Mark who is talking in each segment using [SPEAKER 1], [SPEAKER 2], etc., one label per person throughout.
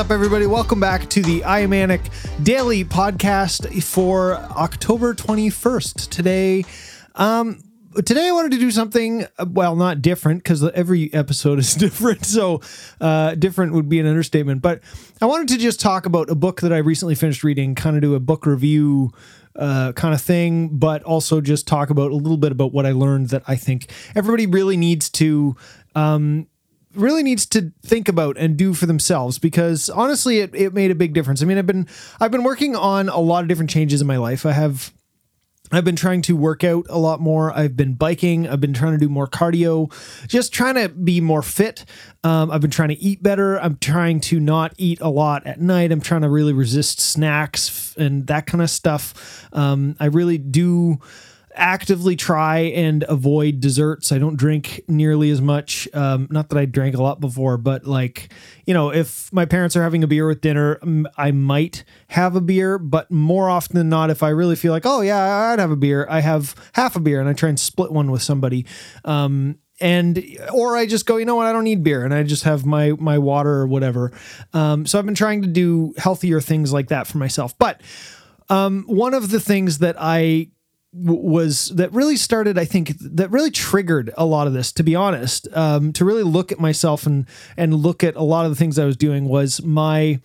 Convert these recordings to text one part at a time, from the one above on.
[SPEAKER 1] up, everybody? Welcome back to the I Am Anik Daily Podcast for October 21st. Today, um, today I wanted to do something, well, not different because every episode is different. So, uh, different would be an understatement. But I wanted to just talk about a book that I recently finished reading, kind of do a book review uh, kind of thing, but also just talk about a little bit about what I learned that I think everybody really needs to um, really needs to think about and do for themselves because honestly it, it made a big difference. I mean I've been I've been working on a lot of different changes in my life. I have I've been trying to work out a lot more. I've been biking. I've been trying to do more cardio, just trying to be more fit. Um, I've been trying to eat better. I'm trying to not eat a lot at night. I'm trying to really resist snacks and that kind of stuff. Um, I really do actively try and avoid desserts. I don't drink nearly as much. Um, not that I drank a lot before, but like, you know, if my parents are having a beer with dinner, I might have a beer, but more often than not, if I really feel like, oh, yeah, I'd have a beer, I have half a beer and I try and split one with somebody. Um, and or I just go, you know what, I don't need beer, and I just have my my water or whatever. Um, so I've been trying to do healthier things like that for myself. But um, one of the things that I was that really started i think that really triggered a lot of this to be honest um, to really look at myself and and look at a lot of the things i was doing was my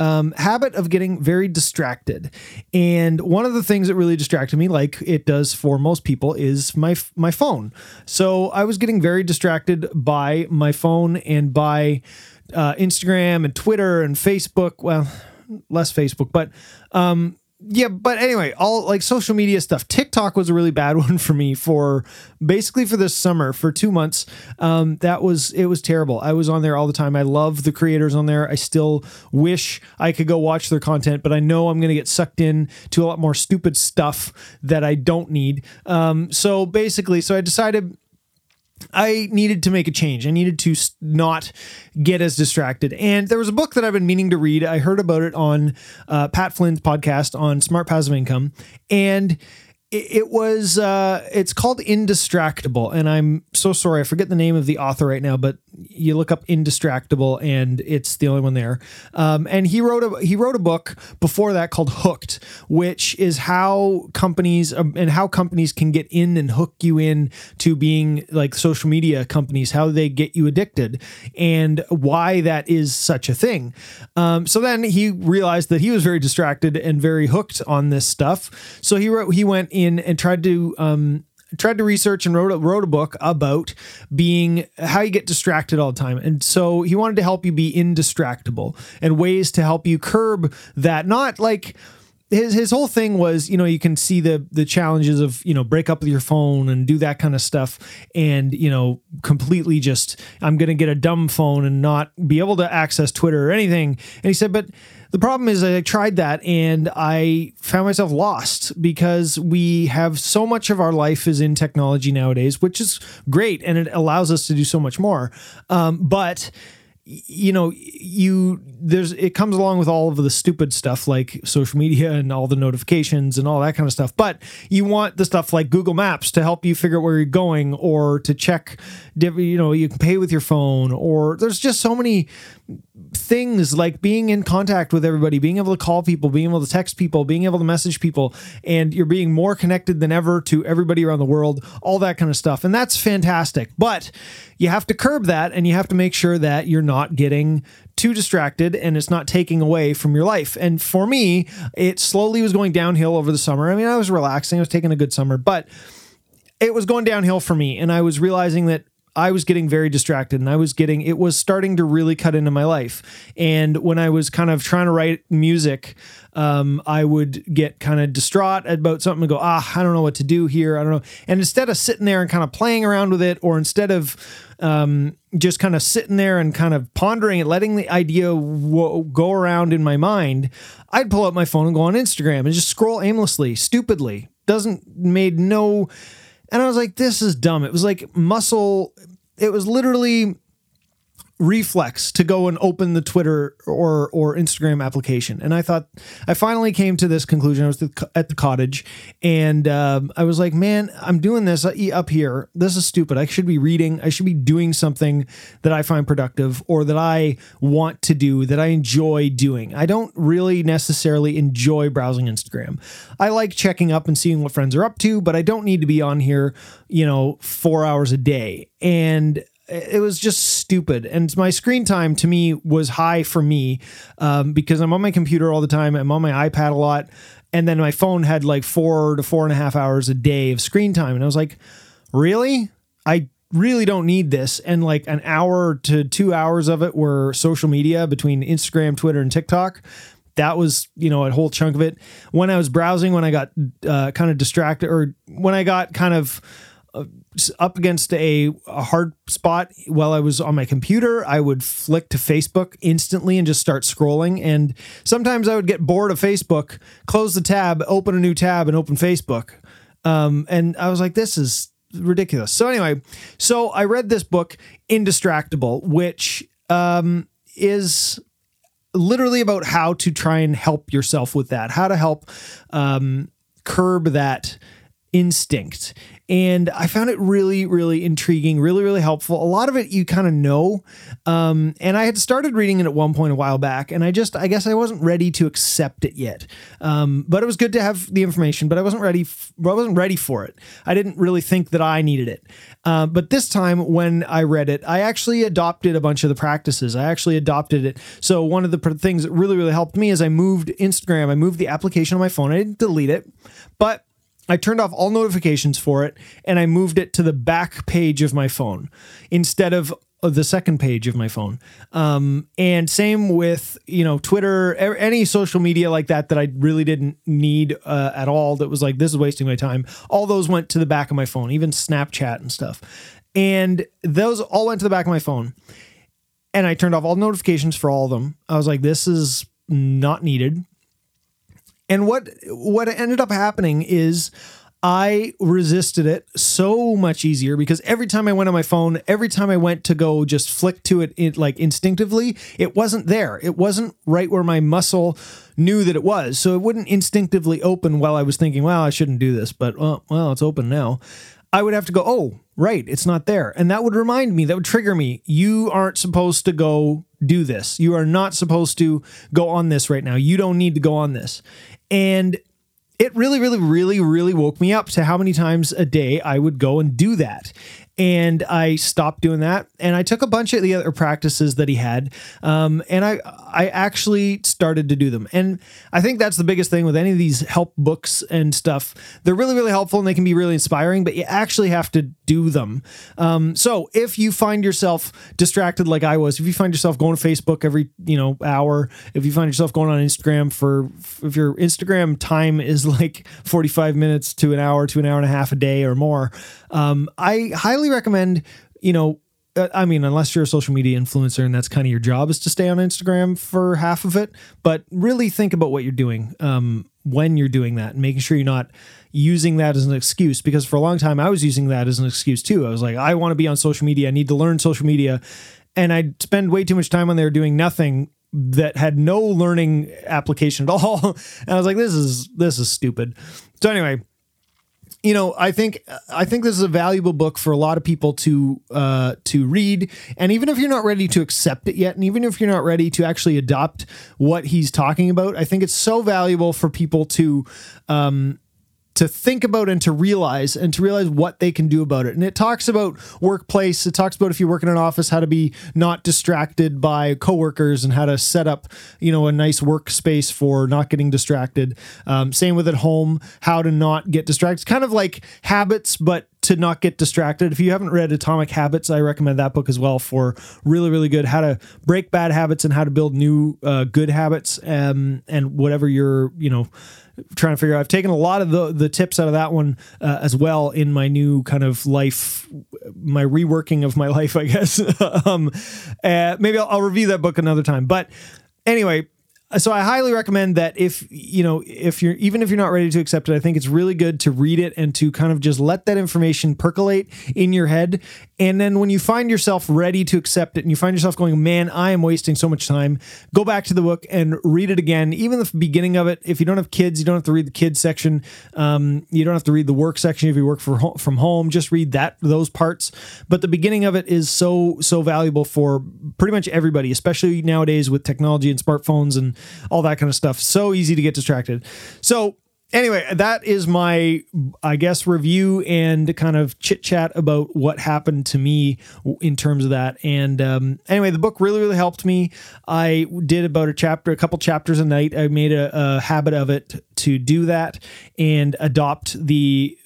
[SPEAKER 1] um, habit of getting very distracted. And one of the things that really distracted me like it does for most people is my my phone. So i was getting very distracted by my phone and by uh, instagram and twitter and facebook. Well less facebook but um, yeah, but anyway, all like social media stuff. TikTok was a really bad one for me for basically for this summer for two months. Um, that was it was terrible. I was on there all the time. I love the creators on there. I still wish I could go watch their content, but I know I'm going to get sucked in to a lot more stupid stuff that I don't need. Um, so basically, so I decided I needed to make a change. I needed to not get as distracted. And there was a book that I've been meaning to read. I heard about it on uh, Pat Flynn's podcast on Smart Passive Income. And it, was uh, it's called indistractable and i'm so sorry i forget the name of the author right now but you look up indistractable and it's the only one there. Um, and he wrote a he wrote a book before that called hooked which is how companies um, and how companies can get in and hook you in to being like social media companies how they get you addicted and why that is such a thing. Um, so then he realized that he was very distracted and very hooked on this stuff. So he wrote he went in and tried to um, tried to research and wrote a, wrote a book about being how you get distracted all the time. And so he wanted to help you be indistractable and ways to help you curb that. Not like his his whole thing was, you know, you can see the the challenges of, you know, break up with your phone and do that kind of stuff and, you know, completely just I'm going to get a dumb phone and not be able to access Twitter or anything. And he said, but the problem is I tried that and I found myself lost because we have so much of our life is in technology nowadays, which is great and it allows us to do so much more. Um, but you know you there's it comes along with all of the stupid stuff like social media and all the notifications and all that kind of stuff. But you want the stuff like google maps to help you figure out where you're going or to check you know you can pay with your phone or there's just so many things like being in contact with everybody, being able to call people, being able to text people, being able to message people, and you're being more connected than ever to everybody around the world, all that kind of stuff. And that's fantastic. But you have to curb that and you have to make sure that you're not getting too distracted and it's not taking away from your life. And for me, it slowly was going downhill over the summer. I mean, I was relaxing, I was taking a good summer, but it was going downhill for me. And I was realizing that I was getting very distracted and I was getting, it was starting to really cut into my life. And when I was kind of trying to write music, um, I would get kind of distraught about something and go, ah, I don't know what to do here. I don't know. And instead of sitting there and kind of playing around with it, or instead of um, just kind of sitting there and kind of pondering it, letting the idea w- go around in my mind, I'd pull up my phone and go on Instagram and just scroll aimlessly, stupidly. Doesn't made no and I was like, this is dumb. It was like muscle. It was literally reflex to go and open the Twitter or or Instagram application. And I thought I finally came to this conclusion. I was at the cottage, and um, I was like, "Man, I'm doing this uh, up here. This is stupid. I should be reading. I should be doing something that I find productive or that I want to do that I enjoy doing. I don't really necessarily enjoy browsing Instagram. I like checking up and seeing what friends are up to, but I don't need to be on here, you know, four hours a day. And it was just stupid. And my screen time to me was high for me um, because I'm on my computer all the time. I'm on my iPad a lot. And then my phone had like four to four and a half hours a day of screen time. And I was like, really? I really don't need this. And like an hour to two hours of it were social media between Instagram, Twitter, and TikTok. That was, you know, a whole chunk of it. When I was browsing, when I got uh, kind of distracted, or when I got kind of up against a, a, hard spot while I was on my computer, I would flick to Facebook instantly and just start scrolling. And sometimes I would get bored of Facebook, close the tab, open a new tab, and open Facebook. Um, and I was like, this is ridiculous. So, anyway, so I read this book, Indistractable, which um, is literally about how to try and help yourself with that, how to help um, curb that instinct and I found it really, really intriguing, really, really helpful. A lot of it you kind of know. Um, and I had started reading it at one point a while back, and I just, I guess I wasn't ready to accept it yet. Um, but it was good to have the information, but I wasn't ready. F- I wasn't ready for it. I didn't really think that I needed it. Uh, but this time when I read it, I actually adopted a bunch of the practices. I actually adopted it. So one of the pr- things that really, really helped me is I moved Instagram. I moved the application on my phone. I didn't delete it, but I turned off all notifications for it and I moved it to the back page of my phone instead of the second page of my phone. Um, and same with, you know, Twitter, any social media like that that I really didn't need uh, at all, that was like, this is wasting my time. All those went to the back of my phone, even Snapchat and stuff. And those all went to the back of my phone. And I turned off all notifications for all of them. I was like, this is not needed. And what what ended up happening is I resisted it so much easier because every time I went on my phone, every time I went to go just flick to it, it like instinctively, it wasn't there. It wasn't right where my muscle knew that it was. So it wouldn't instinctively open while I was thinking, well, I shouldn't do this, but well, well, it's open now. I would have to go, oh, right, it's not there. And that would remind me, that would trigger me. You aren't supposed to go do this. You are not supposed to go on this right now. You don't need to go on this. And it really, really, really, really woke me up to how many times a day I would go and do that and I stopped doing that. And I took a bunch of the other practices that he had, um, and I I actually started to do them. And I think that's the biggest thing with any of these help books and stuff. They're really really helpful and they can be really inspiring, but you actually have to do them. Um, so if you find yourself distracted like I was, if you find yourself going to Facebook every you know hour, if you find yourself going on Instagram for if your Instagram time is like forty five minutes to an hour to an hour and a half a day or more, um, I highly recommend, you know, uh, I mean, unless you're a social media influencer and that's kind of your job is to stay on Instagram for half of it, but really think about what you're doing um, when you're doing that and making sure you're not using that as an excuse. Because for a long time, I was using that as an excuse too. I was like, I want to be on social media. I need to learn social media. And I'd spend way too much time on there doing nothing that had no learning application at all. and I was like, this is this is stupid. So anyway, you know, I think I think this is a valuable book for a lot of people to uh, to read, and even if you're not ready to accept it yet, and even if you're not ready to actually adopt what he's talking about, I think it's so valuable for people to um, to think about and to realize and to realize what they can do about it. And it talks about workplace. It talks about if you work in an office, how to be not distracted by coworkers and how to set up, you know, a nice workspace for not getting distracted. Um, same with at home, how to not get distracted. It's kind of like habits, but to not get distracted. If you haven't read Atomic Habits, I recommend that book as well for really, really good how to break bad habits and how to build new uh, good habits. Um, and whatever you're, you know, trying to figure out. I've taken a lot of the the tips out of that one uh, as well in my new kind of life, my reworking of my life, I guess. um, uh, maybe I'll, I'll review that book another time. But anyway, so I highly recommend that if you know if you're even if you're not ready to accept it, I think it's really good to read it and to kind of just let that information percolate in your head. And then when you find yourself ready to accept it and you find yourself going, man, I am wasting so much time, go back to the book and read it again. Even the beginning of it. If you don't have kids, you don't have to read the kids section. Um, you don't have to read the work section if you work for from home. Just read that those parts. But the beginning of it is so so valuable for pretty much everybody, especially nowadays with technology and smartphones and all that kind of stuff. So easy to get distracted. So anyway, that is my, I guess, review and kind of chit chat about what happened to me in terms of that. And um, anyway, the book really, really helped me. I did about a chapter, a couple chapters a night. I made a, a habit of it to do that and adopt the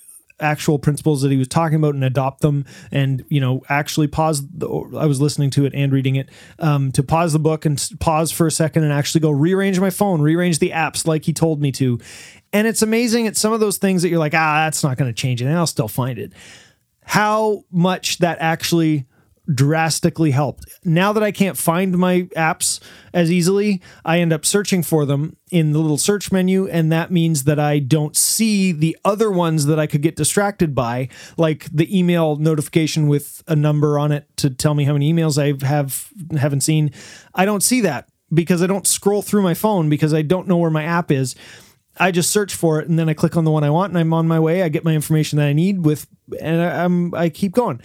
[SPEAKER 1] actual principles that he was talking about and adopt them and you know actually pause the, i was listening to it and reading it um, to pause the book and pause for a second and actually go rearrange my phone rearrange the apps like he told me to. And it's amazing at some of those things that you're like ah that's not going to change and i'll still find it. How much that actually drastically helped. Now that I can't find my apps as easily, I end up searching for them in the little search menu, and that means that I don't see the other ones that I could get distracted by, like the email notification with a number on it to tell me how many emails I have haven't seen. I don't see that because I don't scroll through my phone because I don't know where my app is. I just search for it and then I click on the one I want and I'm on my way. I get my information that I need with, and I'm I keep going.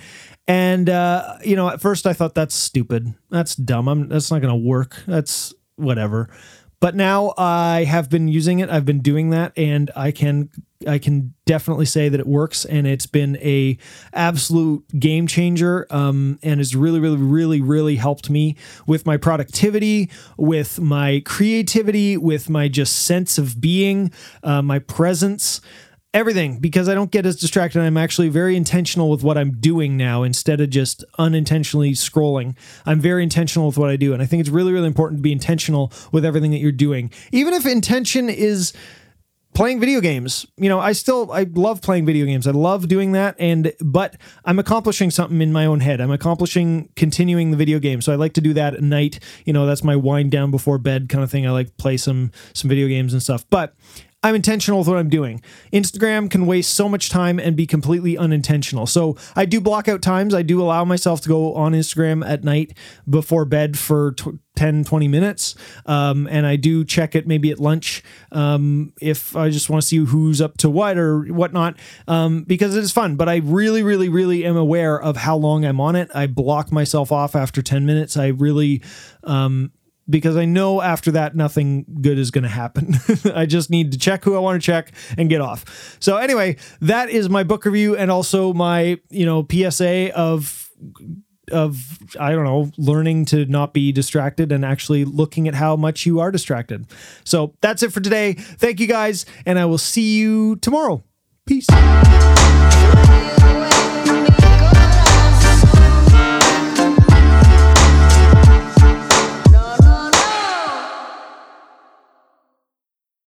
[SPEAKER 1] And uh, you know, at first I thought that's stupid. That's dumb. I'm, that's not going to work. That's whatever. But now I have been using it. I've been doing that, and I can I can definitely say that it works, and it's been a absolute game changer. Um, and has really, really, really, really helped me with my productivity, with my creativity, with my just sense of being, uh, my presence everything because I don't get as distracted. I'm actually very intentional with what I'm doing now instead of just unintentionally scrolling. I'm very intentional with what I do. And I think it's really, really important to be intentional with everything that you're doing. Even if intention is playing video games you know i still i love playing video games i love doing that and but i'm accomplishing something in my own head i'm accomplishing continuing the video game so i like to do that at night you know that's my wind down before bed kind of thing i like play some some video games and stuff but I'm intentional with what I'm doing. Instagram can waste so much time and be completely unintentional. So I do block out times. I do allow myself to go on Instagram at night before bed for t- 10, 20 minutes. Um, and I do check it maybe at lunch um, if I just want to see who's up to what or whatnot um, because it is fun. But I really, really, really am aware of how long I'm on it. I block myself off after 10 minutes. I really um, because I know after that nothing good is going to happen. I just need to check who I want to check and get off. So anyway, that is my book review and also my, you know, PSA of of I don't know, learning to not be distracted and actually looking at how much you are distracted. So that's it for today. Thank you guys and I will see you tomorrow. Peace.